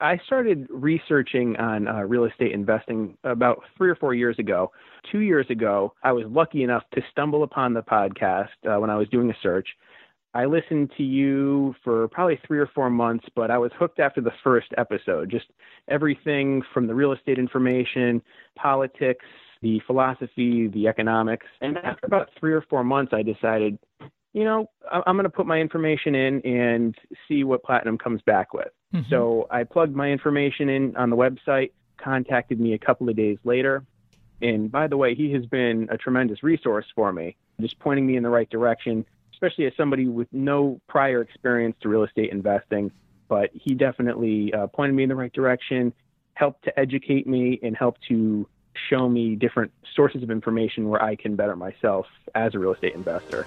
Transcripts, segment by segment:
I started researching on uh, real estate investing about three or four years ago. Two years ago, I was lucky enough to stumble upon the podcast uh, when I was doing a search. I listened to you for probably three or four months, but I was hooked after the first episode. Just everything from the real estate information, politics, the philosophy, the economics. And after about three or four months, I decided, you know, I'm going to put my information in and see what Platinum comes back with. Mm-hmm. So I plugged my information in on the website, contacted me a couple of days later. And by the way, he has been a tremendous resource for me, just pointing me in the right direction, especially as somebody with no prior experience to real estate investing. But he definitely uh, pointed me in the right direction, helped to educate me, and helped to show me different sources of information where I can better myself as a real estate investor.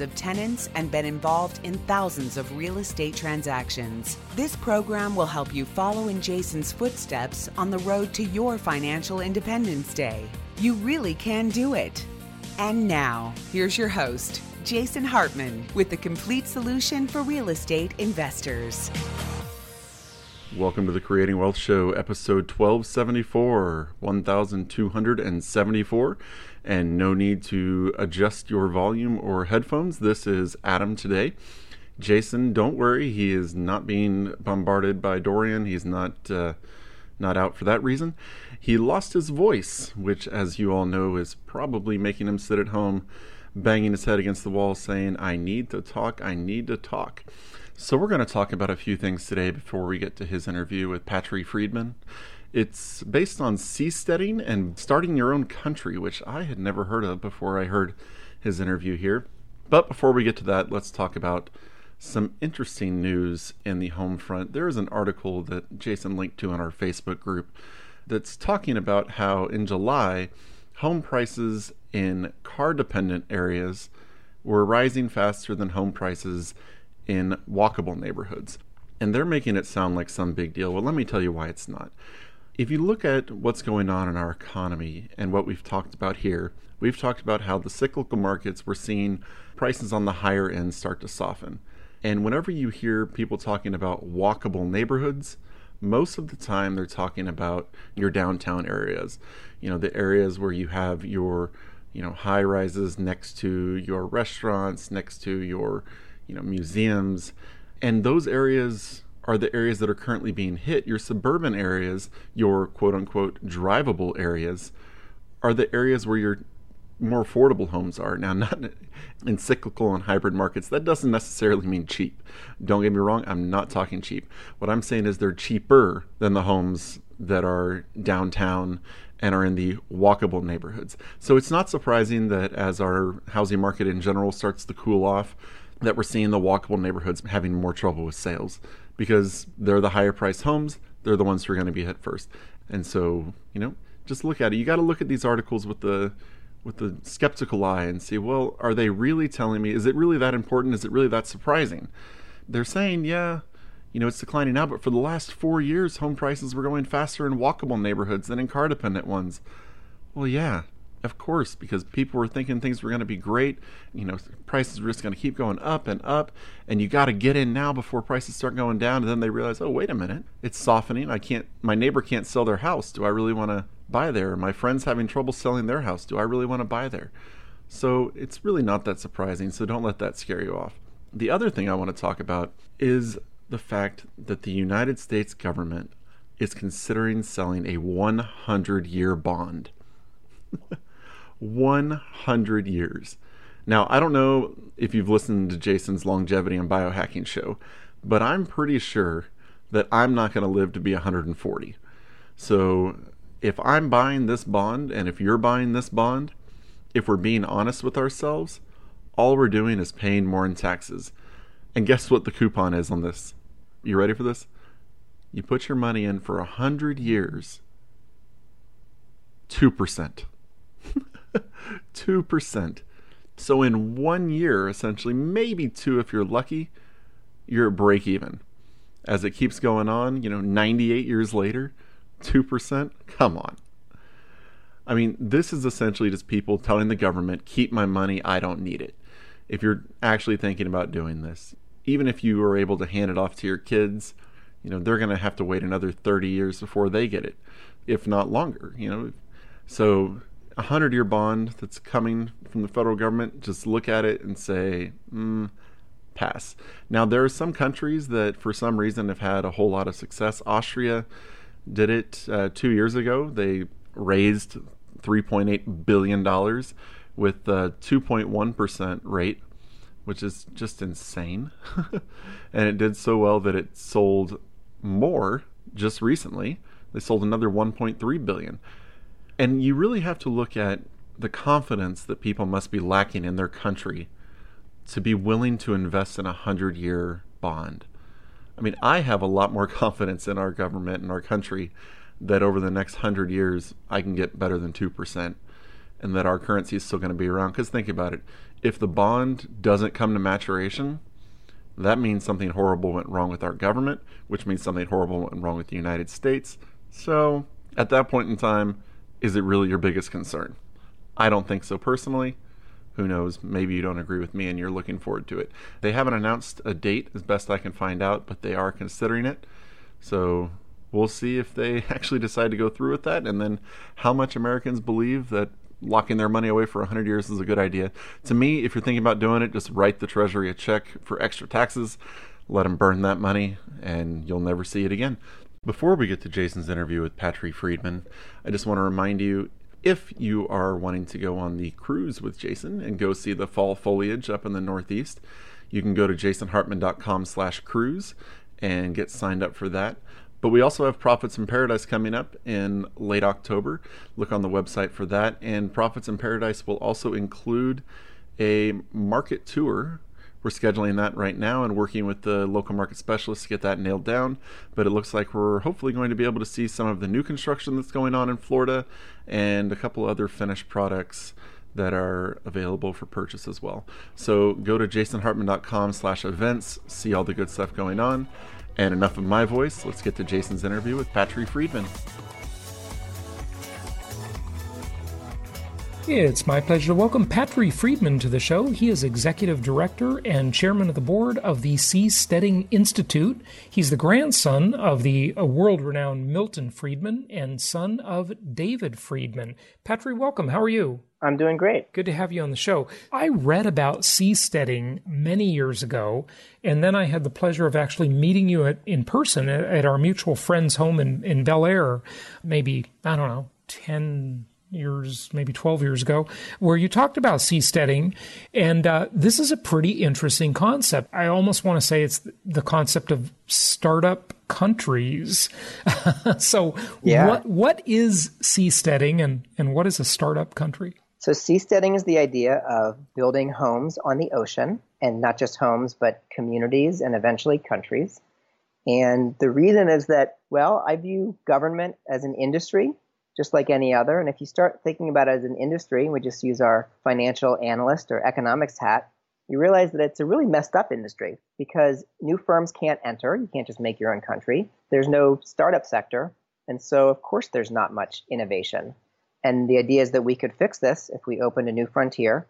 of tenants and been involved in thousands of real estate transactions. This program will help you follow in Jason's footsteps on the road to your financial independence day. You really can do it. And now, here's your host, Jason Hartman, with the complete solution for real estate investors. Welcome to the Creating Wealth Show, episode 1274, 1274 and no need to adjust your volume or headphones. This is Adam today. Jason, don't worry, he is not being bombarded by Dorian. He's not uh, not out for that reason. He lost his voice, which, as you all know, is probably making him sit at home, banging his head against the wall, saying, "I need to talk. I need to talk." So we're going to talk about a few things today before we get to his interview with Patri Friedman. It's based on seasteading and starting your own country, which I had never heard of before I heard his interview here. But before we get to that, let's talk about some interesting news in the home front. There is an article that Jason linked to on our Facebook group that's talking about how in July, home prices in car dependent areas were rising faster than home prices in walkable neighborhoods. And they're making it sound like some big deal. Well, let me tell you why it's not. If you look at what's going on in our economy and what we've talked about here, we've talked about how the cyclical markets, we're seeing prices on the higher end start to soften. And whenever you hear people talking about walkable neighborhoods, most of the time they're talking about your downtown areas. You know, the areas where you have your, you know, high rises next to your restaurants, next to your, you know, museums. And those areas are the areas that are currently being hit. Your suburban areas, your quote unquote drivable areas, are the areas where your more affordable homes are. Now, not in cyclical and hybrid markets, that doesn't necessarily mean cheap. Don't get me wrong, I'm not talking cheap. What I'm saying is they're cheaper than the homes that are downtown and are in the walkable neighborhoods. So it's not surprising that as our housing market in general starts to cool off, that we're seeing the walkable neighborhoods having more trouble with sales because they're the higher priced homes. They're the ones who are going to be hit first. And so, you know, just look at it. You got to look at these articles with the with the skeptical eye and see, well, are they really telling me? Is it really that important? Is it really that surprising? They're saying, yeah, you know, it's declining now, but for the last four years, home prices were going faster in walkable neighborhoods than in car dependent ones. Well, yeah, of course, because people were thinking things were going to be great. You know, prices were just going to keep going up and up, and you got to get in now before prices start going down. And then they realize, oh, wait a minute, it's softening. I can't. My neighbor can't sell their house. Do I really want to buy there? My friend's having trouble selling their house. Do I really want to buy there? So it's really not that surprising. So don't let that scare you off. The other thing I want to talk about is the fact that the United States government is considering selling a 100 year bond. 100 years. Now, I don't know if you've listened to Jason's longevity and biohacking show, but I'm pretty sure that I'm not going to live to be 140. So, if I'm buying this bond and if you're buying this bond, if we're being honest with ourselves, all we're doing is paying more in taxes. And guess what the coupon is on this? You ready for this? You put your money in for 100 years, 2%. 2%. So in one year, essentially, maybe two if you're lucky, you're at break even. As it keeps going on, you know, 98 years later, 2%? Come on. I mean, this is essentially just people telling the government, keep my money, I don't need it. If you're actually thinking about doing this, even if you are able to hand it off to your kids, you know, they're going to have to wait another 30 years before they get it, if not longer, you know. So a hundred year bond that's coming from the federal government, just look at it and say, mm, pass. Now, there are some countries that for some reason have had a whole lot of success. Austria did it uh, two years ago. They raised $3.8 billion with a 2.1% rate, which is just insane. and it did so well that it sold more just recently. They sold another 1.3 billion. And you really have to look at the confidence that people must be lacking in their country to be willing to invest in a hundred year bond. I mean, I have a lot more confidence in our government and our country that over the next hundred years I can get better than 2% and that our currency is still going to be around. Because think about it if the bond doesn't come to maturation, that means something horrible went wrong with our government, which means something horrible went wrong with the United States. So at that point in time, is it really your biggest concern? I don't think so personally. Who knows? Maybe you don't agree with me and you're looking forward to it. They haven't announced a date, as best I can find out, but they are considering it. So we'll see if they actually decide to go through with that and then how much Americans believe that locking their money away for 100 years is a good idea. To me, if you're thinking about doing it, just write the Treasury a check for extra taxes, let them burn that money, and you'll never see it again. Before we get to Jason's interview with Patri Friedman, I just want to remind you if you are wanting to go on the cruise with Jason and go see the fall foliage up in the Northeast, you can go to jasonhartman.com slash cruise and get signed up for that. But we also have Profits in Paradise coming up in late October. Look on the website for that. And Profits in Paradise will also include a market tour we're scheduling that right now and working with the local market specialists to get that nailed down. But it looks like we're hopefully going to be able to see some of the new construction that's going on in Florida and a couple other finished products that are available for purchase as well. So go to jasonhartman.com slash events, see all the good stuff going on. And enough of my voice, let's get to Jason's interview with Patri Friedman. It's my pleasure to welcome Patri Friedman to the show. He is executive director and chairman of the board of the Seasteading Institute. He's the grandson of the world renowned Milton Friedman and son of David Friedman. Patry, welcome. How are you? I'm doing great. Good to have you on the show. I read about seasteading many years ago, and then I had the pleasure of actually meeting you at, in person at, at our mutual friend's home in, in Bel Air, maybe, I don't know, 10, years, maybe 12 years ago, where you talked about seasteading. And uh, this is a pretty interesting concept. I almost want to say it's the concept of startup countries. so, yeah. what, what is seasteading and, and what is a startup country? So, seasteading is the idea of building homes on the ocean, and not just homes, but communities and eventually countries. And the reason is that, well, I view government as an industry just like any other. And if you start thinking about it as an industry, we just use our financial analyst or economics hat, you realize that it's a really messed up industry because new firms can't enter. You can't just make your own country. There's no startup sector. And so, of course, there's not much innovation. And the idea is that we could fix this if we opened a new frontier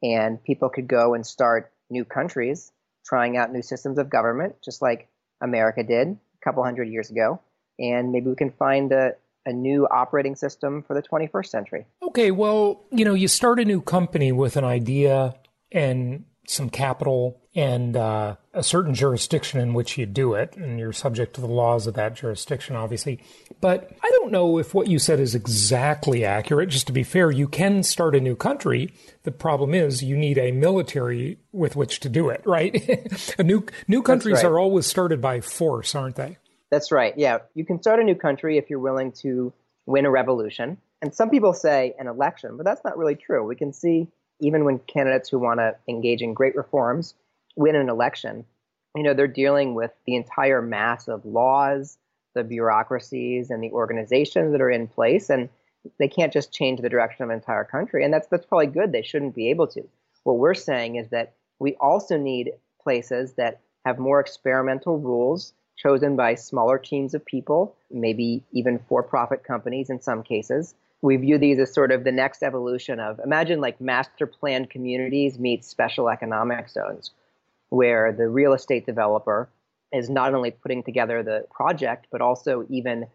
and people could go and start new countries, trying out new systems of government, just like America did a couple hundred years ago. And maybe we can find a, a new operating system for the 21st century. Okay, well, you know, you start a new company with an idea and some capital and uh, a certain jurisdiction in which you do it, and you're subject to the laws of that jurisdiction, obviously. But I don't know if what you said is exactly accurate. Just to be fair, you can start a new country. The problem is you need a military with which to do it, right? a new new countries right. are always started by force, aren't they? That's right. Yeah, you can start a new country if you're willing to win a revolution. And some people say an election, but that's not really true. We can see even when candidates who want to engage in great reforms win an election, you know, they're dealing with the entire mass of laws, the bureaucracies, and the organizations that are in place, and they can't just change the direction of an entire country. And that's that's probably good. They shouldn't be able to. What we're saying is that we also need places that have more experimental rules chosen by smaller teams of people, maybe even for-profit companies in some cases, we view these as sort of the next evolution of imagine like master planned communities meet special economic zones, where the real estate developer is not only putting together the project, but also even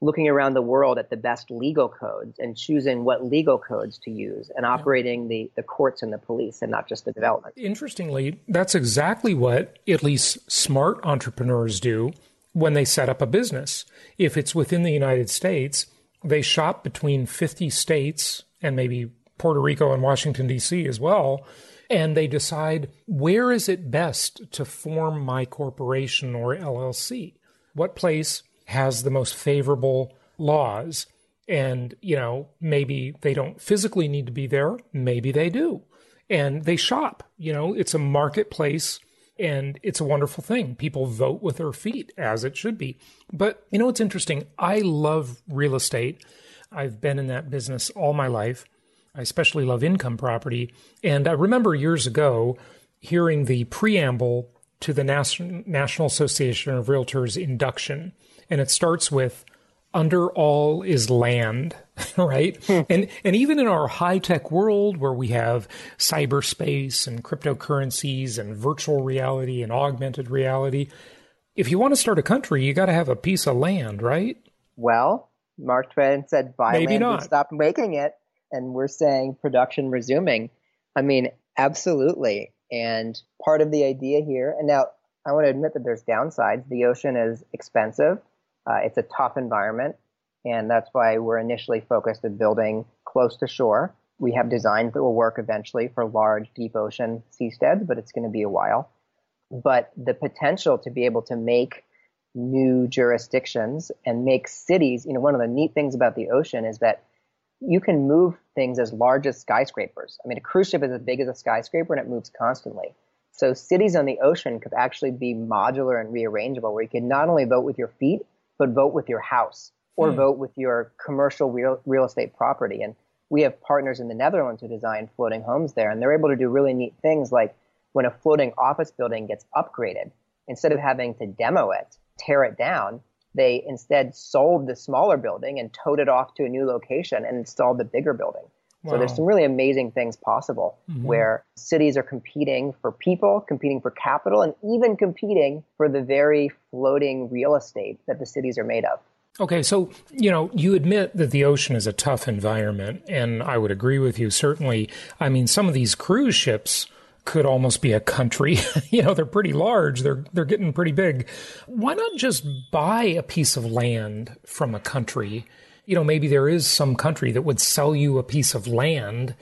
looking around the world at the best legal codes and choosing what legal codes to use and operating the, the courts and the police and not just the development. Interestingly, that's exactly what at least smart entrepreneurs do when they set up a business. If it's within the United States, they shop between 50 states and maybe Puerto Rico and Washington, D.C. as well. And they decide where is it best to form my corporation or LLC? What place has the most favorable laws? And, you know, maybe they don't physically need to be there. Maybe they do. And they shop. You know, it's a marketplace and it's a wonderful thing. People vote with their feet, as it should be. But you know what's interesting? I love real estate. I've been in that business all my life. I especially love income property. And I remember years ago hearing the preamble to the Nas- National Association of Realtors induction. And it starts with under all is land, right? Hmm. and and even in our high tech world where we have cyberspace and cryptocurrencies and virtual reality and augmented reality, if you want to start a country, you got to have a piece of land, right? Well, Mark Twain said, "Buy Maybe land not. and stop making it," and we're saying production resuming. I mean, absolutely. And part of the idea here, and now I want to admit that there's downsides. The ocean is expensive uh, it's a tough environment, and that's why we're initially focused on building close to shore. We have designs that will work eventually for large, deep ocean seasteads, but it's going to be a while. But the potential to be able to make new jurisdictions and make cities, you know, one of the neat things about the ocean is that you can move things as large as skyscrapers. I mean, a cruise ship is as big as a skyscraper and it moves constantly. So cities on the ocean could actually be modular and rearrangeable where you can not only vote with your feet, but vote with your house or hmm. vote with your commercial real, real estate property. And we have partners in the Netherlands who design floating homes there, and they're able to do really neat things like when a floating office building gets upgraded, instead of having to demo it, tear it down, they instead sold the smaller building and towed it off to a new location and installed the bigger building. Wow. So there's some really amazing things possible mm-hmm. where cities are competing for people, competing for capital, and even competing for the very floating real estate that the cities are made of. Okay, so you know, you admit that the ocean is a tough environment, and I would agree with you certainly. I mean, some of these cruise ships could almost be a country. you know, they're pretty large. They're they're getting pretty big. Why not just buy a piece of land from a country you know, maybe there is some country that would sell you a piece of land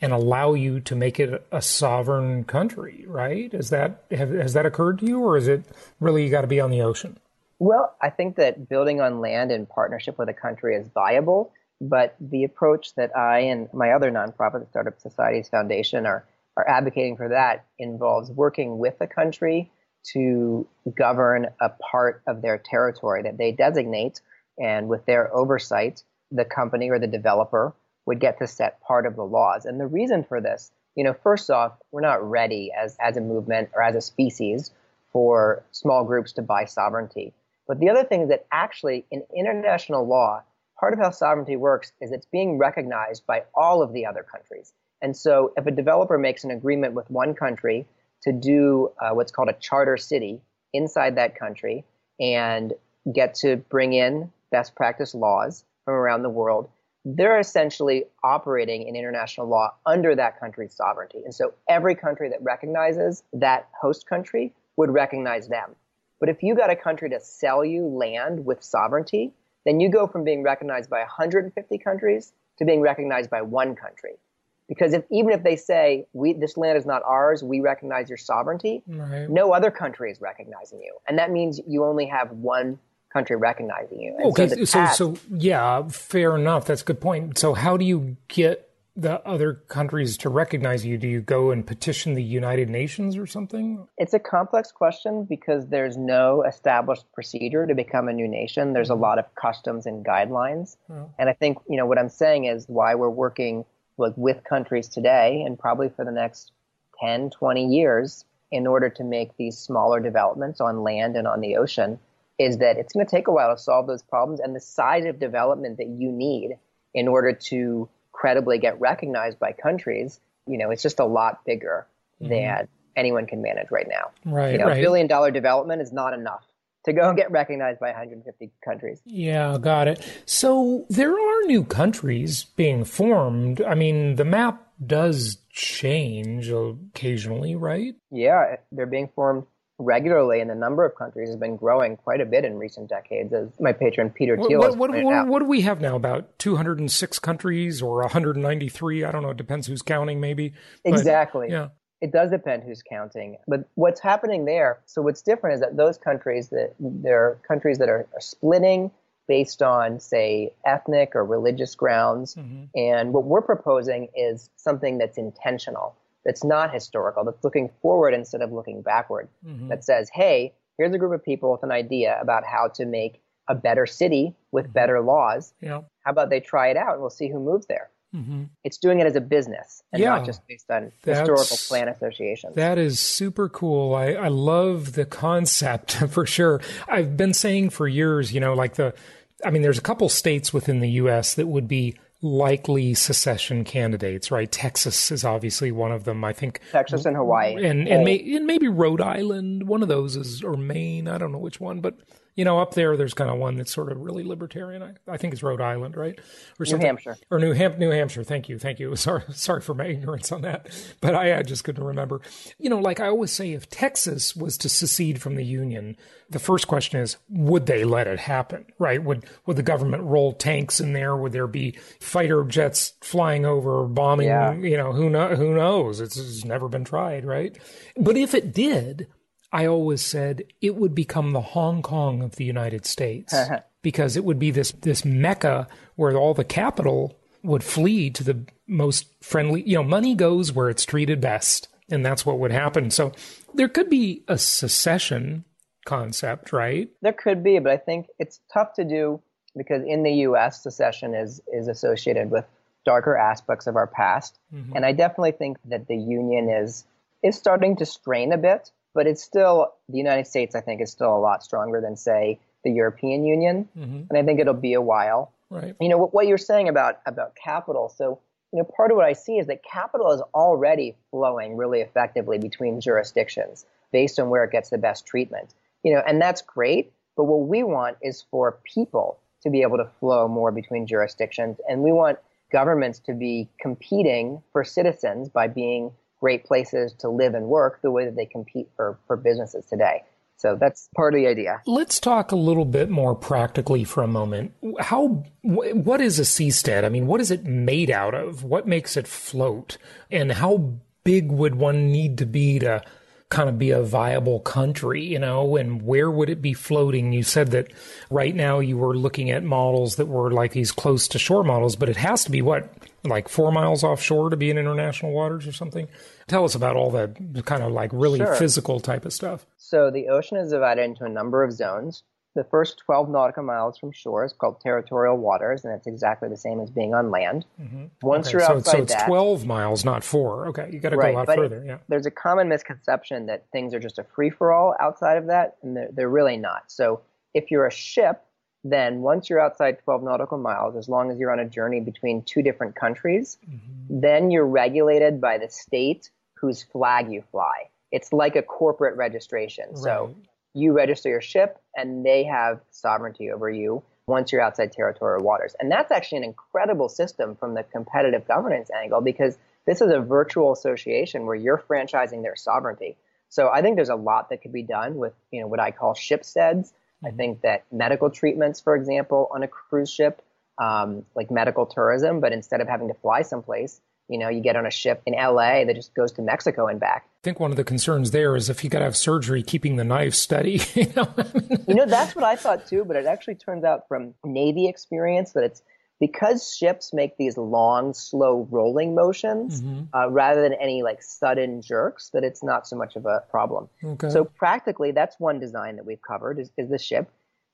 and allow you to make it a sovereign country, right? Is that have, has that occurred to you, or is it really you got to be on the ocean? Well, I think that building on land in partnership with a country is viable, but the approach that I and my other nonprofit, the Startup Societies Foundation, are are advocating for that involves working with a country to govern a part of their territory that they designate and with their oversight, the company or the developer would get to set part of the laws. And the reason for this, you know, first off, we're not ready as, as a movement or as a species for small groups to buy sovereignty. But the other thing is that actually in international law, part of how sovereignty works is it's being recognized by all of the other countries. And so if a developer makes an agreement with one country to do uh, what's called a charter city inside that country and get to bring in best practice laws from around the world, they're essentially operating in international law under that country's sovereignty. And so every country that recognizes that host country would recognize them. But if you got a country to sell you land with sovereignty, then you go from being recognized by 150 countries to being recognized by one country. Because if even if they say we this land is not ours, we recognize your sovereignty, Right. no other country is recognizing you, and that means you only have one country recognizing you. And Okay, so, so, so yeah, fair enough. That's a good point. So how do you get the other countries to recognize you? Do you go and petition the United Nations or something? It's a complex question because there's no established procedure to become a new nation. There's a mm-hmm. lot of customs and guidelines. And I think, you know, what I'm saying is why we're working like with countries today and probably for the next 10, 20 years in order to make these smaller developments on land and on the ocean is that it's going to take a while to solve those problems and the size of development that you need in order to credibly get recognized by countries, you know, it's just a lot bigger mm-hmm. than anyone can manage right now. Right, You know, right. billion dollar development is not enough to go and get recognized by 150 countries. Yeah, got it. So there are new countries being formed. I mean, the map does change occasionally, right? Yeah, they're being formed regularly, in the number of countries has been growing quite a bit in recent decades, as my patron Peter Thiel what, has what, what, what do we have now? About 206 countries or 193? I don't know. It depends who's counting, maybe. But, Exactly. yeah. It does depend who's counting. But what's happening there, so what's different is that those countries that they're countries that are, are splitting based on, say, ethnic or religious grounds. Mm-hmm. And what we're proposing is something that's intentional, that's not historical, that's looking forward instead of looking backward, that says, hey, here's a group of people with an idea about how to make a better city with better laws. Yeah. How about they try it out and we'll see who moves there? hmm It's doing it as a business and Yeah. not just based on historical plan associations. That is super cool. I, I love the concept for sure. I've been saying for years, you know, like the, I mean, there's a couple states within the U.S. that would be likely secession candidates, right? Texas is obviously one of them. I think Texas and Hawaii. and and, may, and maybe Rhode Island, one of those is, or Maine. I don't know which one, but you know, up there, there's kind of one that's sort of really libertarian. I, I think it's Rhode Island, right? Or New Hampshire. or New Ham- New Hampshire. Thank you, thank you. Sorry, sorry for my ignorance on that, but I, I just couldn't remember. You know, like I always say, if Texas was to secede from the Union, the first question is, would they let it happen? Right? Would would the government roll tanks in there? Would there be fighter jets flying over, bombing? Yeah. You know, who know, who knows? It's, it's never been tried, right? But if it did, I always said it would become the Hong Kong of the United States because it would be this this mecca where all the capital would flee to the most friendly. You know, money goes where it's treated best, and that's what would happen. So there could be a secession concept, right? There could be, but I think it's tough to do because in the U.S., secession is is associated with darker aspects of our past, mm-hmm. and I definitely think that the Union is is starting to strain a bit, but it's still the United States. I think is still a lot stronger than say the European Union, mm-hmm. and I think it'll be a while. Right. you know what, what you're saying about about capital so you know part of what i see is that capital is already flowing really effectively between jurisdictions based on where it gets the best treatment you know and that's great but what we want is for people to be able to flow more between jurisdictions and we want governments to be competing for citizens by being great places to live and work the way that they compete for for businesses today so that's part of the idea Let's talk a little bit more practically for a moment. How what is a seastead? I mean, what is it made out of? What makes it float? And how big would one need to be to kind of be a viable country, you know, and where would it be floating? You said that right now you were looking at models that were like these close to shore models, but it has to be what, like four miles offshore to be in international waters or something? Tell us about all that kind of like really Sure. physical type of stuff. So the ocean is divided into a number of zones. The first 12 nautical miles from shore is called territorial waters, and it's exactly the same as being on land. Once Okay, you're so, outside so it's that, 12 miles, not four. Okay, you got to right, go a lot further. Yeah. there's a common misconception that things are just a free for all outside of that, and they're, they're really not. So if you're a ship, then once you're outside 12 nautical miles, as long as you're on a journey between two different countries, Mm-hmm. then you're regulated by the state whose flag you fly. It's like a corporate registration. So Right. You register your ship and they have sovereignty over you once you're outside territorial waters. And that's actually an incredible system from the competitive governance angle because this is a virtual association where you're franchising their sovereignty. So I think there's a lot that could be done with, you know, what I call shipsteads. I mm-hmm. think that medical treatments, for example, on a cruise ship, um, like medical tourism, but instead of having to fly someplace, you know, you get on a ship in LA that just goes to Mexico and back. I think one of the concerns there is if you got to have surgery, keeping the knife steady. you, know? you know, that's what I thought too, but it actually turns out from Navy experience that it's because ships make these long, slow rolling motions mm-hmm. uh, rather than any like sudden jerks, that it's not so much of a problem. Okay. So practically, that's one design that we've covered is, is the ship.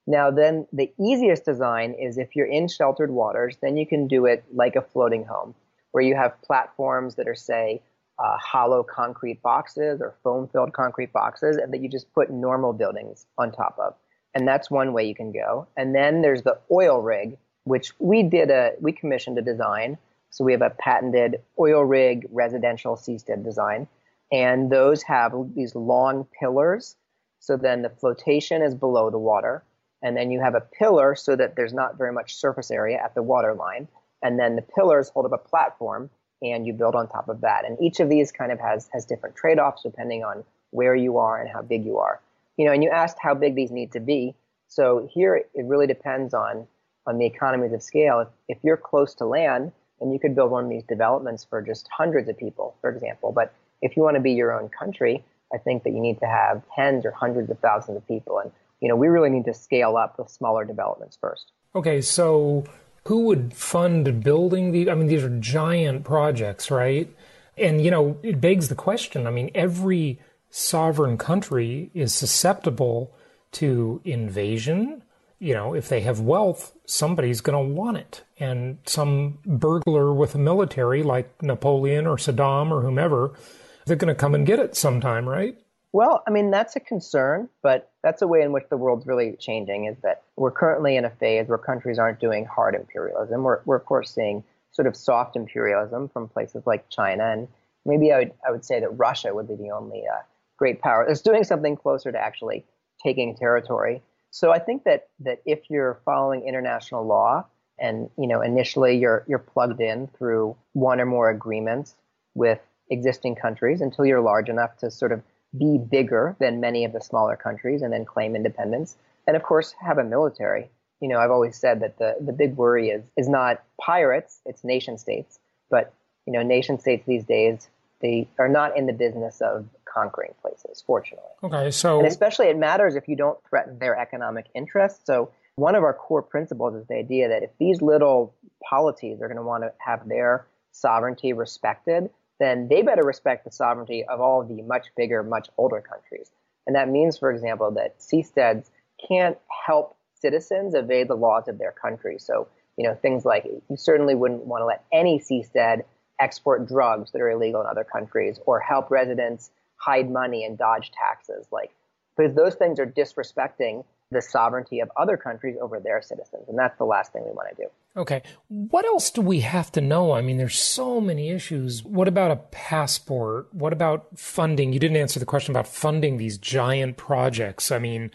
Now, then the easiest design is if you're in sheltered waters, then you can do it like a floating home, where you have platforms that are, say, uh, hollow concrete boxes or foam filled concrete boxes, and that you just put normal buildings on top of. And that's one way you can go. And then there's the oil rig, which we did a, we commissioned a design. So we have a patented oil rig residential seastead design. And those have these long pillars. So then the flotation is below the water and then you have a pillar so that there's not very much surface area at the water line. And then the pillars hold up a platform and you build on top of that. And each of these kind of has, has different trade-offs depending on where you are and how big you are. You know, and you asked how big these need to be. So here it really depends on, on the economies of scale. If, if you're close to land, and you could build one of these developments for just hundreds of people, for example. But if you want to be your own country, I think that you need to have tens or hundreds of thousands of people. And you know, we really need to scale up with smaller developments first. Okay, so who would fund building these? I mean, these are giant projects, right? And, you know, it begs the question. I mean, every sovereign country is susceptible to invasion. You know, if they have wealth, somebody's going to want it. And some burglar with a military like Napoleon or Saddam or whomever, they're going to come and get it sometime, right? Well, I mean, that's a concern, but that's a way in which the world's really changing is that we're currently in a phase where countries aren't doing hard imperialism. We're, we're of course, seeing sort of soft imperialism from places like China. And maybe I would, I would say that Russia would be the only uh, great power that's doing something closer to actually taking territory. So I think that, that if you're following international law and, you know, initially you're, you're plugged in through one or more agreements with existing countries until you're large enough to sort of be bigger than many of the smaller countries and then claim independence. And of course, have a military. You know, I've always said that the, the big worry is, is not pirates, it's nation states. But, you know, nation states these days, they are not in the business of conquering places, fortunately. Okay, so. And especially it matters if you don't threaten their economic interests. So one of our core principles is the idea that if these little polities are going to want to have their sovereignty respected, then they better respect the sovereignty of all the much bigger, much older countries. And that means, for example, that seasteads can't help citizens evade the laws of their country. So, you know, things like you certainly wouldn't want to let any seastead export drugs that are illegal in other countries or help residents hide money and dodge taxes. Like, because those things are disrespecting the sovereignty of other countries over their citizens. And that's the last thing we want to do. Okay. What else do we have to know? I mean, there's so many issues. What about a passport? What about funding? You didn't answer the question about funding these giant projects. I mean,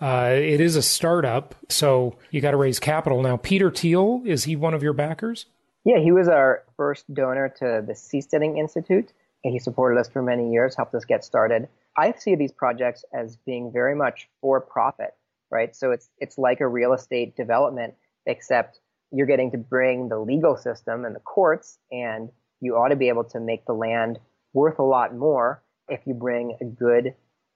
uh, it is a startup, so you got to raise capital. Now, Peter Thiel, is he one of your backers? Yeah, he was our first donor to the Seasteading Institute, and he supported us for many years, helped us get started. I see these projects as being very much for profit right? So it's it's like a real estate development, except you're getting to bring the legal system and the courts, and you ought to be able to make the land worth a lot more if you bring a good,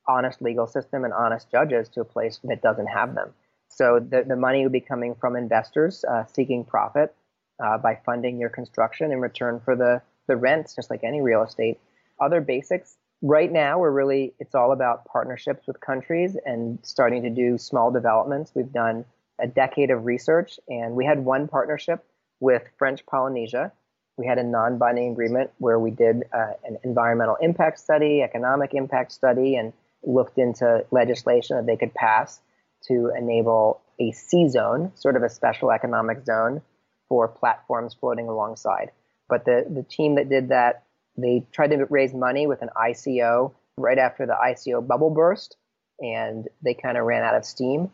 honest legal system and honest judges to a place that doesn't have them. So the, the money would be coming from investors uh, seeking profit uh, by funding your construction in return for the, the rents, just like any real estate. Other basics right now we're really it's all about partnerships with countries and starting to do small developments. We've done a decade of research and we had one partnership with french polynesia. We had a non-binding agreement where we did uh, an environmental impact study economic impact study and looked into legislation that they could pass to enable a SeaZone sort of a special economic zone for platforms floating alongside. But the, the team that did that they tried to raise money with an ICO right after the ICO bubble burst. and they kind of ran out of steam.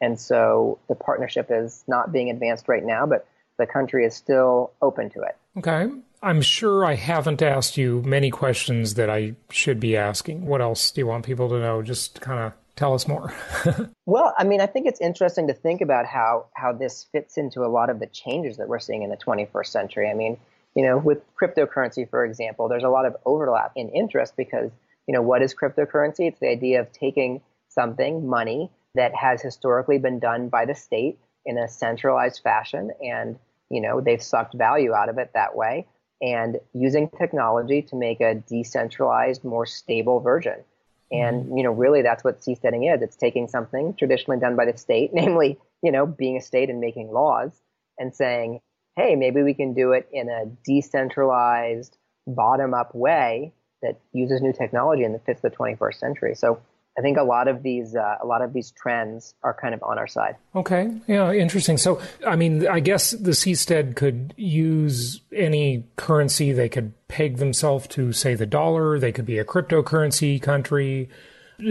And so the partnership is not being advanced right now, but the country is still open to it. Okay. I'm sure I haven't asked you many questions that I should be asking. What else do you want people to know? Just kind of tell us more. well, I mean, I think it's interesting to think about how how this fits into a lot of the changes that we're seeing in the 21st century. I mean, you know, with cryptocurrency, for example, there's a lot of overlap in interest because, you know, what is cryptocurrency? It's the idea of taking something, money, that has historically been done by the state in a centralized fashion and you know they've sucked value out of it that way and using technology to make a decentralized more stable version and mm-hmm. you know really that's what seasteading is it's taking something traditionally done by the state namely you know being a state and making laws and saying hey maybe we can do it in a decentralized bottom up way that uses new technology and that fits the 21st century so I think a lot of these uh, a lot of these trends are kind of on our side. Okay, yeah, interesting. So, I mean, I guess the seastead could use any currency. They could peg themselves to, say, the dollar. They could be a cryptocurrency country.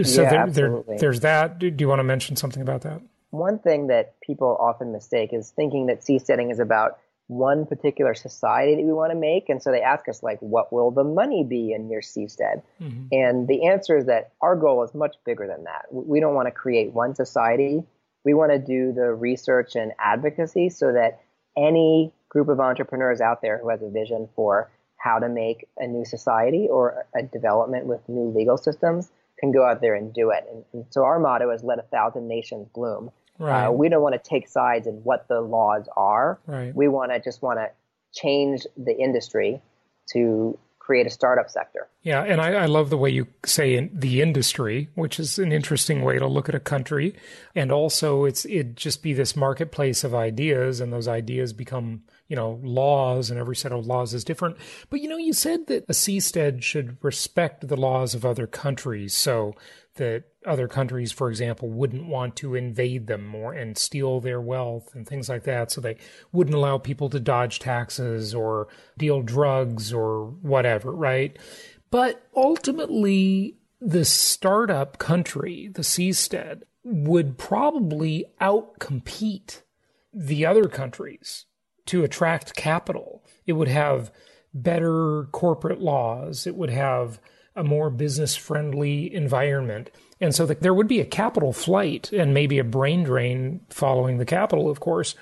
So yeah, there, there, there's that. Do you want to mention something about that? One thing that people often mistake is thinking that seasteading is about one particular society that we want to make. And so they ask us, like, what will the money be in your seastead? Mm-hmm. And the answer is that our goal is much bigger than that. We don't want to create one society. We want to do the research and advocacy so that any group of entrepreneurs out there who has a vision for how to make a new society or a development with new legal systems can go out there and do it. And, and so our motto is let a thousand nations bloom. Right. Uh, we don't want to take sides in what the laws are. Right. We want to just want to change the industry to create a startup sector. Yeah, and I, I, love the way you say in the industry, which is an interesting way to look at a country. And also, it's it just be this marketplace of ideas, and those ideas become you know laws, and every set of laws is different. But you know, you said that a seastead should respect the laws of other countries. So that other countries, for example, wouldn't want to invade them more and steal their wealth and things like that. So they wouldn't allow people to dodge taxes or deal drugs or whatever, right? But ultimately, the startup country, the seastead, would probably outcompete the other countries to attract capital. It would have better corporate laws. It would have a more business friendly environment. And so the, there would be a capital flight and maybe a brain drain following the capital, of course.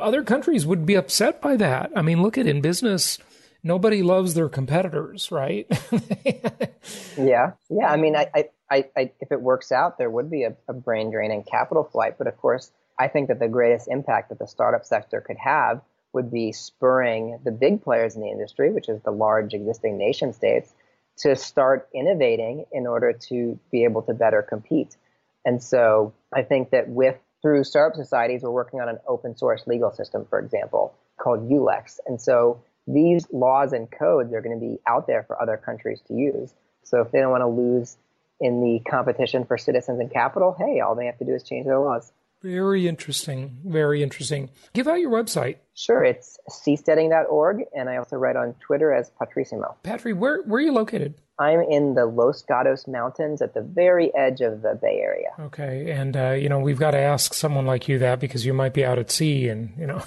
Other countries would be upset by that. I mean, look at in business, nobody loves their competitors, right? yeah. Yeah. I mean, I, I, I, if it works out, there would be a, a brain drain and capital flight. But of course, I think that the greatest impact that the startup sector could have would be spurring the big players in the industry, which is the large existing nation states, to start innovating in order to be able to better compete. And so I think that with through startup societies, we're working on an open source legal system, for example, called ULEX. And so these laws and codes are going to be out there for other countries to use. So if they don't want to lose in the competition for citizens and capital, hey, all they have to do is change their laws. Very interesting. Very interesting. Give out your website. Sure, it's seasteading.org, and I also write on Twitter as Patrissimo. Patri, where, where are you located? I'm in the Los Gatos Mountains at the very edge of the Bay Area. Okay, and uh, you know we've got to ask someone like you that because you might be out at sea, and you know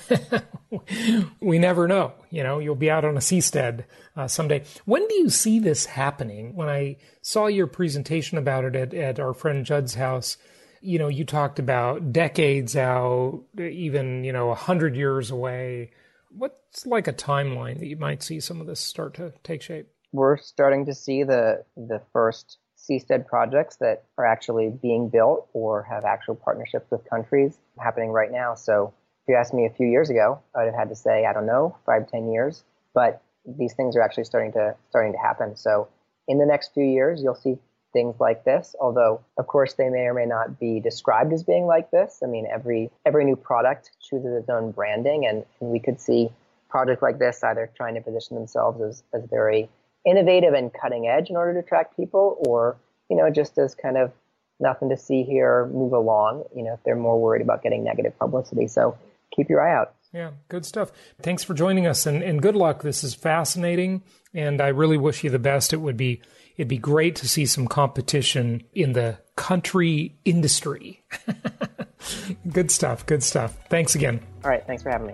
we never know. You know you'll be out on a seastead uh, someday. When do you see this happening? When I saw your presentation about it at, at our friend Judd's house you know, you talked about decades out, even, you know, a hundred years away. What's like a timeline that you might see some of this start to take shape? We're starting to see the the first seastead projects that are actually being built or have actual partnerships with countries happening right now. So if you asked me a few years ago, I'd have had to say, I don't know, five, ten years. But these things are actually starting to starting to happen. So in the next few years, you'll see things like this. Although, of course, they may or may not be described as being like this. I mean, every every new product chooses its own branding, and, and we could see projects like this either trying to position themselves as, as very innovative and cutting edge in order to attract people, or you know, just as kind of nothing to see here, move along. You know, if they're more worried about getting negative publicity. So keep your eye out. Yeah, good stuff. Thanks for joining us and, and good luck. This is fascinating and I really wish you the best. It would be it'd be great to see some competition in the country industry. good stuff. Good stuff. Thanks again. All right. Thanks for having me.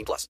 18 plus.